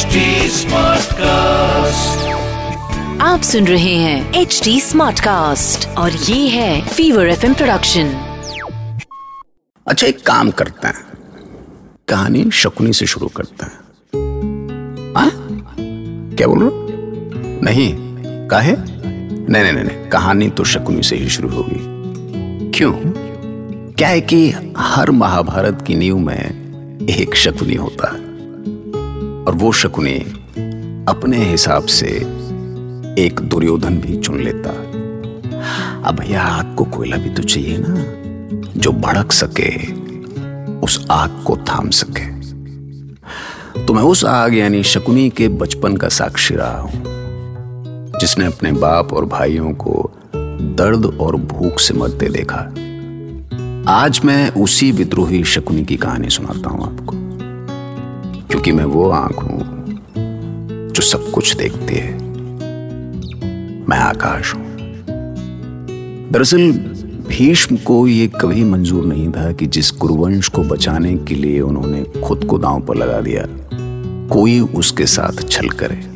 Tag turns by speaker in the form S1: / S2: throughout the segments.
S1: HD Smartcast.
S2: आप सुन रहे हैं एच डी स्मार्ट कास्ट और ये है फीवर एफ़ प्रोडक्शन
S3: अच्छा एक काम करते हैं। कहानी शकुनी से शुरू करते हैं। हाँ? क्या बोल रहे नहीं। काहे नहीं नहीं नहीं नहीं। कहानी तो शकुनी से ही शुरू होगी। क्यों? क्या है कि हर महाभारत की नींव में एक शकुनी होता है। और वो शकुनी अपने हिसाब से एक दुर्योधन भी चुन लेता। अब भैया आग को कोयला भी तो चाहिए ना, जो भड़क सके, उस आग को थाम सके। तो मैं उस आग यानी शकुनी के बचपन का साक्षी रहा हूँ, जिसने अपने बाप और भाइयों को दर्द और भूख से मरते देखा। आज मैं उसी विद्रोही शकुनी की कहानी सुनाता हूँ आपको। क्योंकि मैं वो आँख हूँ जो सब कुछ देखती है। मैं आकाश हूँ। दरअसल, भीष्म को यह कभी मंजूर नहीं था कि जिस कुरुवंश को बचाने के लिए उन्होंने खुद को दांव पर लगा दिया, कोई उसके साथ छल करे।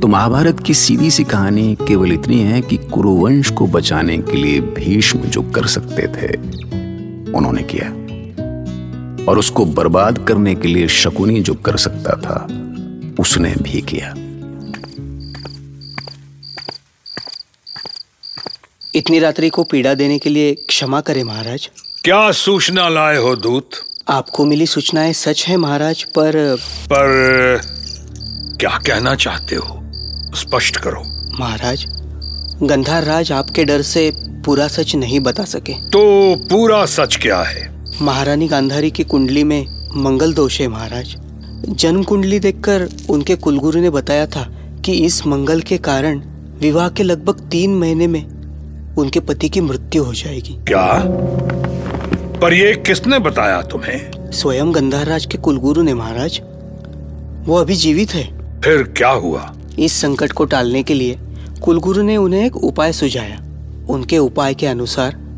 S3: तो महाभारत की सीधी सी कहानी केवल इतनी है कि कुरुवंश को बचाने के लिए भीष्म जो कर सकते थे, उन्होंने किया। और उसको बर्बाद करने के लिए शकुनी जो कर सकता था उसने भी किया।
S4: इतनी रात्रि को पीड़ा देने के लिए क्षमा करें महाराज।
S5: क्या सूचना लाए हो दूत?
S4: आपको मिली सूचनाएँ सच है महाराज पर
S5: पर क्या कहना चाहते हो? स्पष्ट करो।
S4: महाराज गंधार राज आपके डर से पूरा सच नहीं बता सके।
S5: तो पूरा सच क्या है?
S4: महारानी गांधारी की कुंडली में मंगल दोष है महाराज। जन्म कुंडली देखकर उनके कुलगुरु ने बताया था कि इस मंगल के कारण विवाह के लगभग तीन महीने में उनके पति की मृत्यु हो जाएगी।
S5: क्या? पर ये किसने बताया तुम्हें?
S4: स्वयं गंधार राज के कुलगुरु ने महाराज। वो अभी जीवित है।
S5: फिर क्या हुआ?
S4: इस संकट को टालने के लिए कुलगुरु ने उन्हें एक उपाय सुझाया। उनके उपाय के अनुसार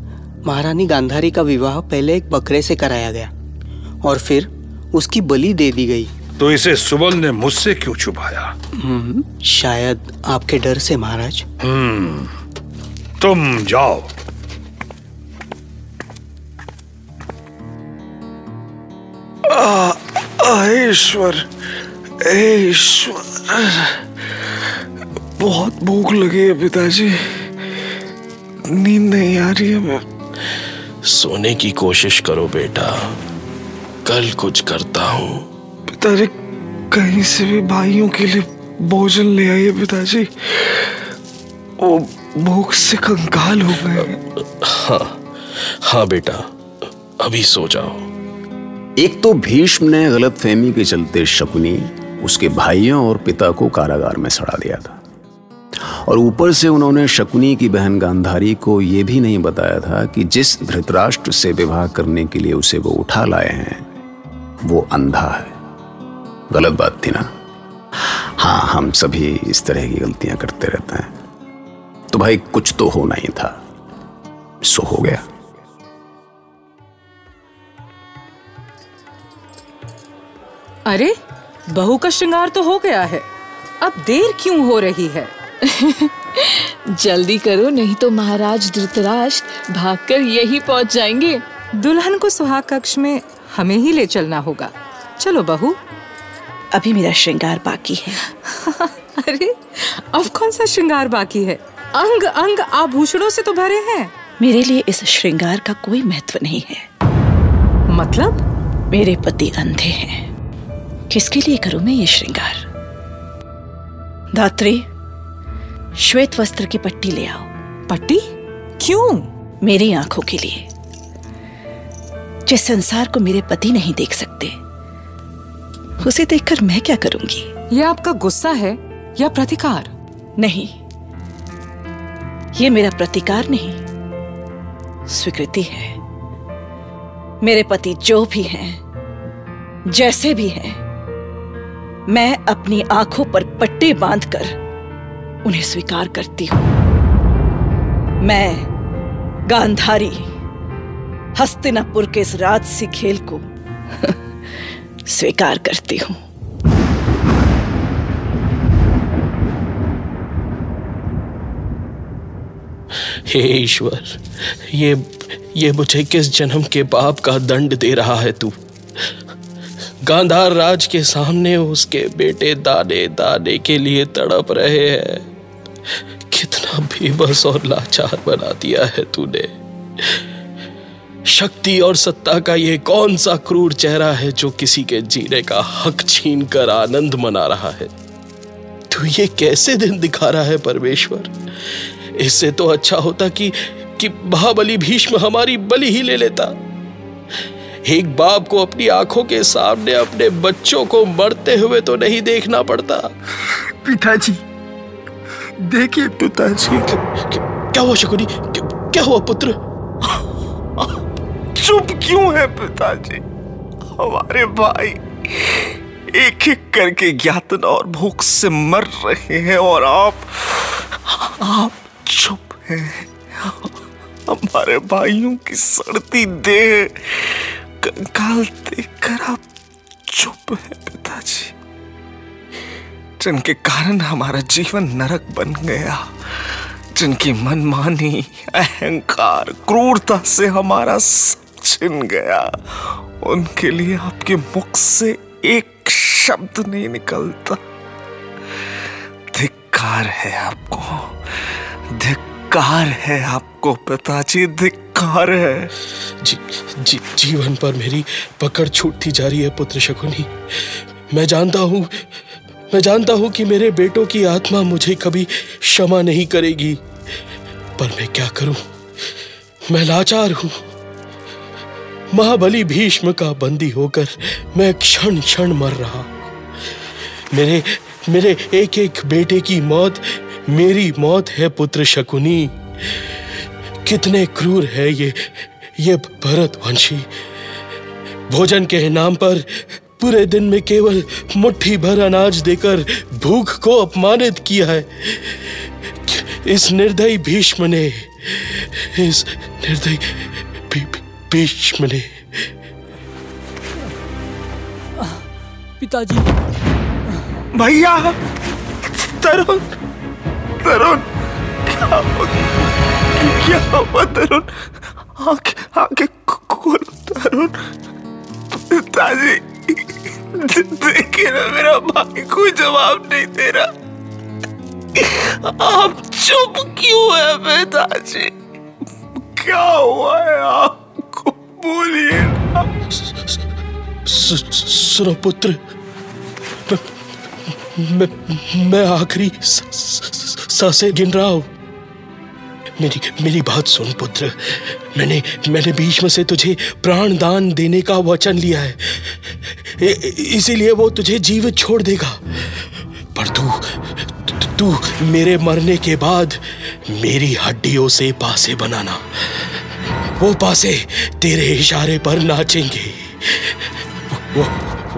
S4: महारानी गांधारी का विवाह पहले एक बकरे से कराया गया और फिर उसकी बलि दे दी गई।
S5: तो इसे सुबल ने मुझसे क्यों छुपाया?
S4: हम्म, शायद आपके डर से महाराज।
S5: तुम जाओ।
S6: ईश्वर ईश्वर। बहुत भूख लगी है पिताजी। नींद नहीं आ रही है मैं
S7: सोने की कोशिश करो बेटा। कल कुछ करता हूँ।
S6: पिताजी कहीं से भी भाइयों के लिए भोजन ले आइए पिताजी। वो भूख से कंकाल हो गए
S7: हाँ। हाँ बेटा अभी सो जाओ।
S3: एक तो भीष्म ने गलत फहमी के चलते शकुनी उसके भाइयों और पिता को कारागार में सड़ा दिया था। और ऊपर से उन्होंने शकुनी की बहन गांधारी को यह भी नहीं बताया था कि जिस धृतराष्ट्र से विवाह करने के लिए उसे वो उठा लाए हैं, वो अंधा है। गलत बात थी ना? हाँ हम सभी इस तरह की गलतियाँ करते रहते हैं। तो भाई, कुछ तो होना ही था। सो हो गया।
S8: अरे, बहू का श्रृंगार तो हो गया है। अब देर क्यों हो रही है?
S9: जल्दी करो नहीं तो महाराज धृतराष्ट्र भागकर यही पहुँच जाएँगे।
S8: दुल्हन को सुहाग कक्ष में हमें ही ले चलना होगा। चलो बहू।
S10: अभी मेरा श्रृंगार बाकी है।
S8: अरे अब कौन सा श्रृंगार बाकी है? अंग अंग आभूषणों से तो भरे हैं।
S10: मेरे लिए इस श्रृंगार का कोई महत्व नहीं है।
S8: मतलब?
S10: मेरे पति अंधे हैं। किसके लिए करूँ मैं ये श्रृंगार? धात्री श्वेत वस्त्र की पट्टी ले आओ।
S8: पट्टी? क्यों?
S10: मेरी आँखों के लिए। जिस संसार को मेरे पति नहीं देख सकते उसे देखकर मैं क्या करूँगी?
S8: ये आपका गुस्सा है या प्रतिकार?
S10: नहीं। ये मेरा प्रतिकार नहीं। स्वीकृति है। मेरे पति जो भी हैं जैसे भी हैं मैं अपनी आँखों पर पट्टी बांधकर उन्हें स्वीकार करती हूँ। मैं गांधारी, हस्तिनापुर के इस राजसी खेल को स्वीकार करती हूँ।
S7: हे ईश्वर, ये ये मुझे किस जन्म के बाप का दंड दे रहा है तू? गांधार राज के सामने उसके बेटे दाने दाने के लिए तड़प रहे हैं। कितना बेबस और लाचार बना दिया है तूने। शक्ति और सत्ता का ये कौन सा क्रूर चेहरा है जो किसी के जीने का हक छीन कर आनंद मना रहा है? तू ये कैसे दिन दिखा रहा है परमेश्वर? इससे तो अच्छा होता कि कि महाबली भीष्म हमारी बलि ही ले लेता। एक बाप को अपनी आँखों के सामने अपने बच्चों को मरते हुए तो नहीं देखना पड़ता।
S6: पिताजी देखिए पिताजी।
S7: क्या हुआ शकुनी? क्या हुआ पुत्र?
S6: चुप क्यों है पिताजी? हमारे भाई एक एक करके ज्ञातन और भूख से मर रहे हैं और आप आप चुप हैं। हमारे भाइयों की सड़ती देह कंकाल देखकर आप चुप हैं पिताजी। जिनके कारण हमारा जीवन नरक बन गया जिनकी मनमानी अहंकार क्रूरता से हमारा छिन गया उनके लिए आपके मुख से एक शब्द नहीं निकलता। धिक्कार है आपको धिक्कार है आपको पिताजी धिक्कार है।
S7: जी, जी, जीवन पर मेरी पकड़ छूटती जा रही है पुत्र शकुनी। मैं जानता हूँ मैं जानता हूँ कि मेरे बेटों की आत्मा मुझे कभी क्षमा नहीं करेगी। पर मैं क्या करूँ? मैं लाचार हूँ। महाबली भीष्म का बंदी होकर मैं क्षण क्षण मर रहा मेरे मेरे एक एक बेटे की मौत, मेरी मौत है पुत्र शकुनी। कितने क्रूर है ये ये भरत वंशी भोजन के नाम पर पूरे दिन में केवल मुट्ठी भर अनाज देकर भूख को अपमानित किया है। इस निर्दयी भीष्म ने इस निर्दयी भीष्म ने।
S1: पिताजी।
S6: भैया तरुण तरुण क्या क्या हुआ तरुण? आँखें आँखें खोलो तरुण। पिताजी। देखिए ना मेरा भाई कोई जवाब नहीं दे रहा। आप चुप क्यों है पिताजी क्या हुआ है आपको? बोलिए
S7: सुनो पुत्र मैं मैं आखिरी साँसें गिन रहा हूँ। मेरी मेरी बात सुन पुत्र। मैंने मैंने भीष्म से तुझे प्राण दान देने का वचन लिया है। इसीलिए वो तुझे जीवित छोड़ देगा। पर तू तू मेरे मरने के बाद मेरी हड्डियों से पासे बनाना। वो पासे तेरे इशारे पर नाचेंगे। वो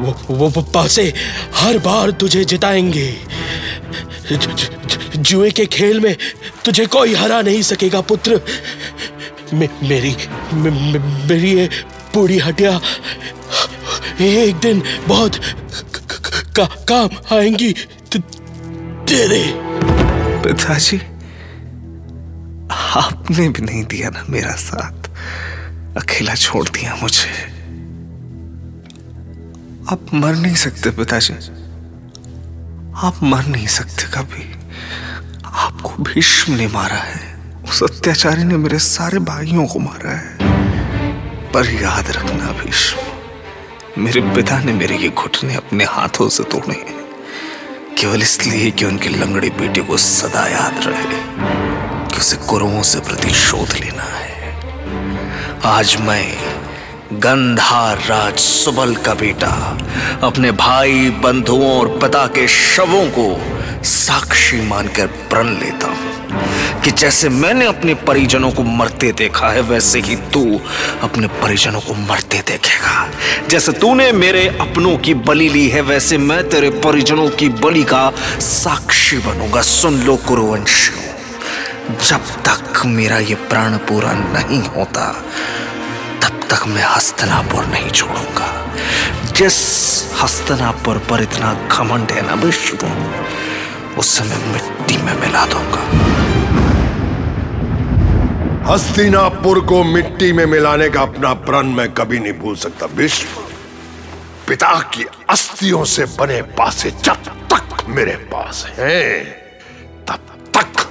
S7: वो वो, वो पासे हर बार तुझे जिताएँगे। जुए के खेल में तुझे कोई हरा नहीं सकेगा पुत्र। मे, मेरी मे, मे, मेरी ये पूरी हड्डियाँ एक दिन बहुत का, काम आएँगी तेरे।
S6: पिताजी आपने भी नहीं दिया ना मेरा साथ। अकेला छोड़ दिया मुझे। आप मर नहीं सकते पिताजी। आप मर नहीं सकते कभी। आपको भीष्म ने मारा है। उस अत्याचारी ने मेरे सारे भाइयों को मारा है। पर याद रखना भीष्म। मेरे पिता ने मेरे ये घुटने अपने हाथों से तोड़े हैं। केवल इसलिए कि उनके लंगड़े बेटे को सदा याद रहे कि उसे कुरुओं से प्रतिशोध लेना है। आज मैं गंधार राज सुबल का बेटा अपने भाई, बंधुओं और पिता के शवों को साक्षी मानकर प्रण लेता हूँ। कि जैसे मैंने अपने परिजनों को मरते देखा है, वैसे ही तू अपने परिजनों को मरते देखेगा। जैसे तूने मेरे अपनों की बलि ली है, वैसे मैं तेरे परिजनों की बलि का साक्षी बनूँगा। सुन लो कुरुवंशियों, जब तक मेरा ये प्राण पूरा नहीं होता, तब तक मैं हस्तनापुर नहीं छोड़ूँगा। जिस हस्तनापुर पर इतना घमंड है ना विश्व उस समय मिट्टी में मिला दूँगा।
S1: हस्तिनापुर को मिट्टी में मिलाने का अपना प्रण मैं कभी नहीं भूल सकता। विश्व पिता की अस्थियों से बने पासे जब तक मेरे पास है, तब तक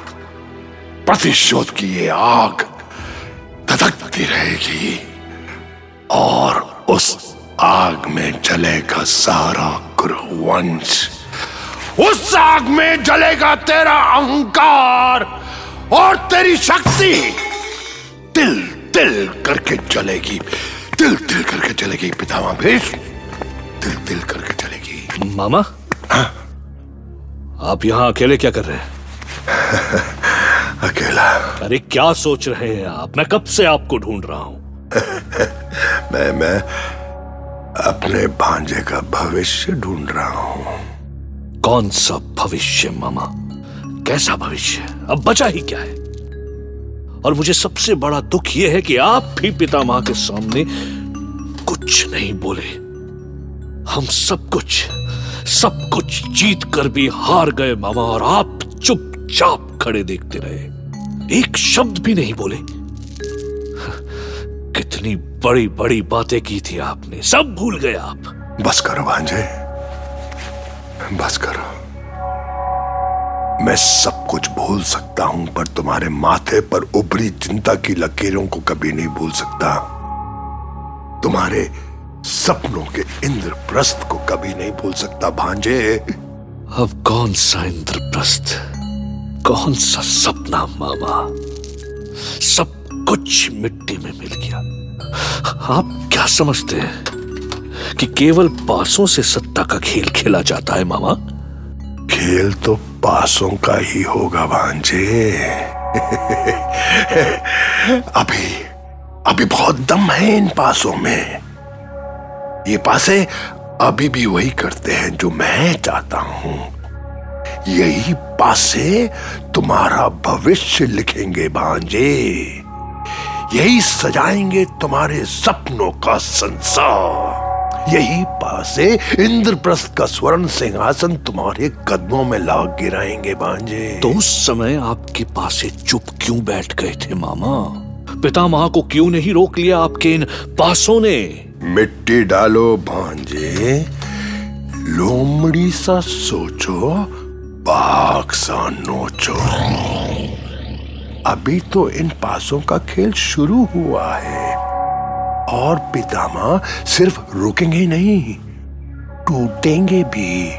S1: प्रतिशोध की ये आग धधकती रहेगी और उस आग में जलेगा सारा गुरुवंश। उस आग में जलेगा तेरा अहंकार और तेरी शक्ति। तिल तिल करके चलेगी। तिल तिल करके चलेगी पितामा भीष्म तिल तिल करके चलेगी।
S11: मामा? आप यहाँ अकेले क्या कर रहे हैं?
S1: अकेला।
S11: अरे क्या सोच रहे हैं आप? मैं कब से आपको ढूंढ रहा हूँ?
S1: मैं मैं अपने भांजे का भविष्य ढूंढ रहा हूँ।
S11: कौन सा भविष्य मामा? कैसा भविष्य? अब बचा ही क्या है? और मुझे सबसे बड़ा दुख यह है कि आप भी पिता पितामह के सामने कुछ नहीं बोले। हम सब कुछ सब कुछ जीत कर भी हार गए मामा और आप चुपचाप खड़े देखते रहे। एक शब्द भी नहीं बोले। कितनी बड़ी बड़ी बातें की थी आपने। सब भूल गए आप।
S1: बस करो भांजे। बस करो। मैं सब कुछ भूल सकता हूँ पर तुम्हारे माथे पर उभरी चिंता की लकीरों को कभी नहीं भूल सकता। तुम्हारे सपनों के इंद्रप्रस्थ को कभी नहीं भूल सकता भांजे।
S11: अब कौन सा इंद्रप्रस्थ? कौन सा सपना मामा? सब कुछ मिट्टी में मिल गया। आप क्या समझते हैं कि केवल पासों से सत्ता का खेल खेला जाता है मामा?
S1: खेल तो पासों का ही होगा भांजे। अभी अभी बहुत दम है इन पासों में। ये पासे अभी भी वही करते हैं जो मैं चाहता हूँ। यही पासे तुम्हारा भविष्य लिखेंगे भांजे। यही सजाएँगे तुम्हारे सपनों का संसार। यही पासे इंद्रप्रस्थ का स्वर्ण सिंहासन तुम्हारे कदमों में ला गिराएँगे भांजे
S11: तो उस समय आपके पासे चुप क्यों बैठ गए थे मामा? पिता पितामह को क्यों नहीं रोक लिया आपके इन पासों ने?
S1: मिट्टी डालो भांजे लोमड़ी सा सोचो बाघ सा नोचो। अभी तो इन पासों का खेल शुरू हुआ है। और पितामह सिर्फ़ रुकेंगे ही नहीं टूटेंगे भी।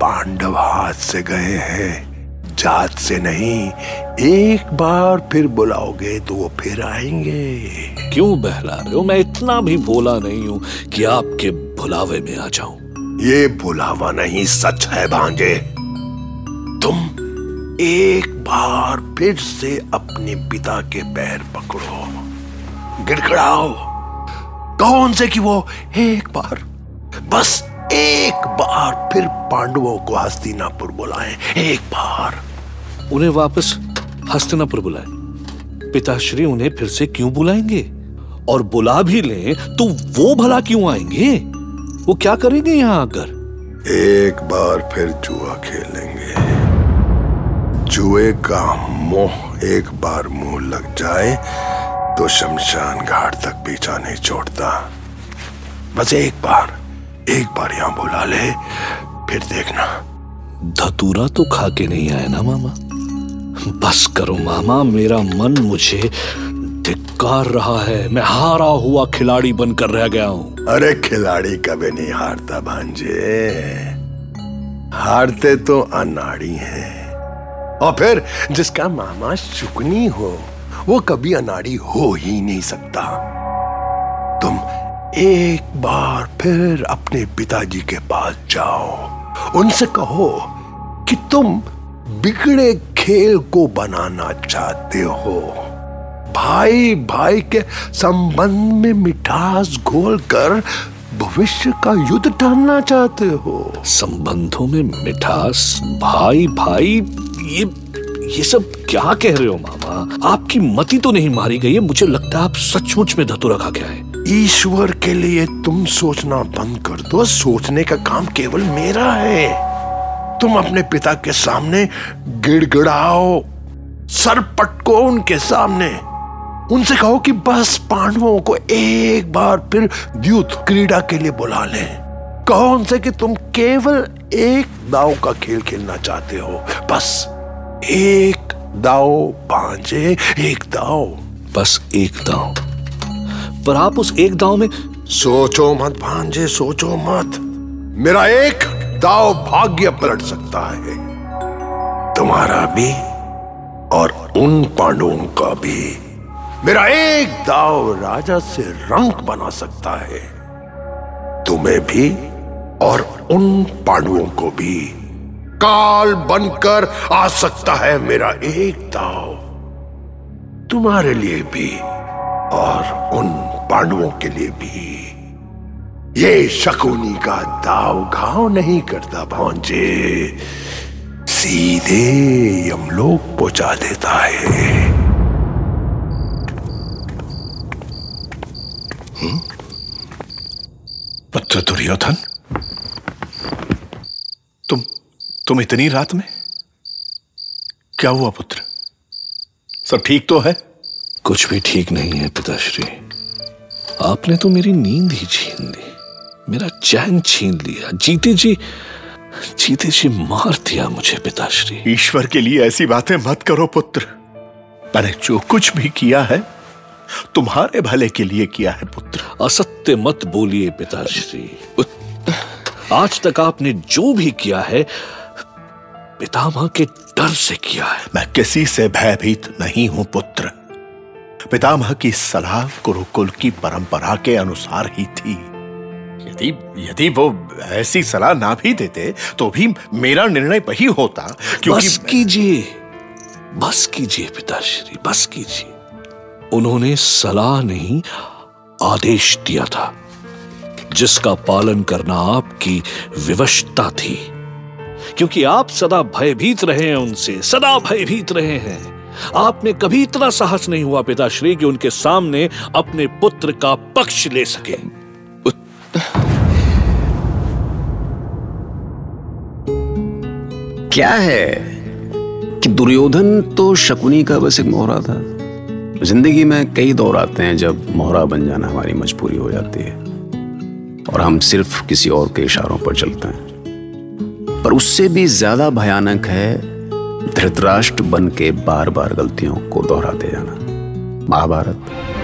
S1: पांडव हाथ से गए हैं जात से नहीं। एक बार फिर बुलाओगे तो वो फिर आएँगे।
S11: क्यों बहला रहे हो? मैं इतना भी भोला नहीं हूँ कि आपके बुलावे में आ जाऊँ।
S1: ये बुलावा नहीं सच है भांजे। तुम एक बार फिर से अपने पिता के पैर पकड़ो। गिड़खड़ाओ कौन से कि वो एक बार बस एक बार फिर पांडवों को हस्तिनापुर बुलाएँ एक बार।
S11: उन्हें वापस हस्तिनापुर बुलाए। पिताश्री उन्हें फिर से क्यों बुलाएँगे? और बुला भी लें तो वो भला क्यों आएँगे? वो क्या करेंगे यहाँ आकर?
S1: एक बार फिर जुआ खेलेंगे। जुए का मोह एक बार मुँह लग जाए तो शमशान घाट तक पीछा नहीं छोड़ता। बस एक बार एक बार यहाँ बुला ले फिर देखना।
S11: धतूरा तो खा के नहीं आया ना मामा? बस करो मामा मेरा मन मुझे धिक्कार रहा है। मैं हारा हुआ खिलाड़ी बनकर रह गया हूँ।
S1: अरे खिलाड़ी कभी नहीं हारता भांजे। हारते तो अनाड़ी हैं। और फिर जिसका मामा शुकनी हो वो कभी अनाड़ी हो ही नहीं सकता। तुम एक बार फिर अपने पिताजी के पास जाओ। उनसे कहो कि तुम बिगड़े खेल को बनाना चाहते हो। भाई भाई के संबंध में मिठास घोल कर भविष्य का युद्ध टालना चाहते हो।
S11: संबंधों में मिठास भाई भाई ये ये सब क्या कह रहे हो मामा? आपकी मति तो नहीं मारी गई है, मुझे लगता है आप सचमुच में धतुरा खा के आए
S1: ईश्वर के लिए तुम सोचना बंद कर दो, सोचने का काम केवल मेरा है। तुम अपने पिता के सामने गिड़गिड़ाओ, सर पटको उनके सामने। उनसे कहो कि बस पांडवों को एक बार फिर द्युत क्रीड़ा के लिए बुला लें। कहो उनसे कि तुम केवल एक दाव का खेल खेलना चाहते हो, बस। एक दाव पांचे एक दाव।
S11: बस एक दाव। पर आप उस एक दाव में
S1: सोचो मत भांजे, सोचो मत। मेरा एक दाव भाग्य पलट सकता है। तुम्हारा भी और उन पांडवों का भी। मेरा एक दाव राजा से रंक बना सकता है। तुम्हें भी और उन पांडवों को भी। काल बनकर आ सकता है मेरा एक दाव। तुम्हारे लिए भी और उन पांडवों के लिए भी। ये शकुनी का दाव घाव नहीं करता भांजे। सीधे यमलोक पहुँचा देता है।
S12: पुत्र दुर्योधन तुम तुम इतनी रात में? क्या हुआ पुत्र? सब ठीक तो है?
S11: कुछ भी ठीक नहीं है पिताश्री। आपने तो मेरी नींद ही छीन ली। मेरा चैन छीन लिया। जीते जी जीते जी मार दिया मुझे पिताश्री।
S12: ईश्वर के लिए ऐसी बातें मत करो पुत्र। मैंने जो कुछ भी किया है तुम्हारे भले के लिए किया है पुत्र।
S11: असत्य मत बोलिए पिताश्री। आज तक आपने जो भी किया है पितामह के डर से किया है।
S12: मैं किसी से भयभीत नहीं हूँ पुत्र। पितामह की सलाह गुरुकुल की परंपरा के अनुसार ही थी। यदि यदि वो ऐसी सलाह ना भी देते तो भी मेरा निर्णय वही होता
S11: क्योंकि बस कीजिए। बस कीजिए पिताश्री बस कीजिए। उन्होंने सलाह नहीं आदेश दिया था जिसका पालन करना आपकी विवशता थी। क्योंकि आप सदा भयभीत रहे हैं उनसे, सदा भयभीत रहे हैं। आप में कभी इतना साहस नहीं हुआ पिताश्री कि उनके सामने अपने पुत्र का पक्ष ले सके।
S3: क्या है कि दुर्योधन तो शकुनी का बस एक मोहरा था? ज़िंदगी में कई दौर आते हैं जब मोहरा बन जाना हमारी मजबूरी हो जाती है। और हम सिर्फ़ किसी और के इशारों पर चलते हैं। पर उससे भी ज़्यादा भयानक है धृतराष्ट्र बन के बार बार गलतियों को दोहराते जाना। महाभारत।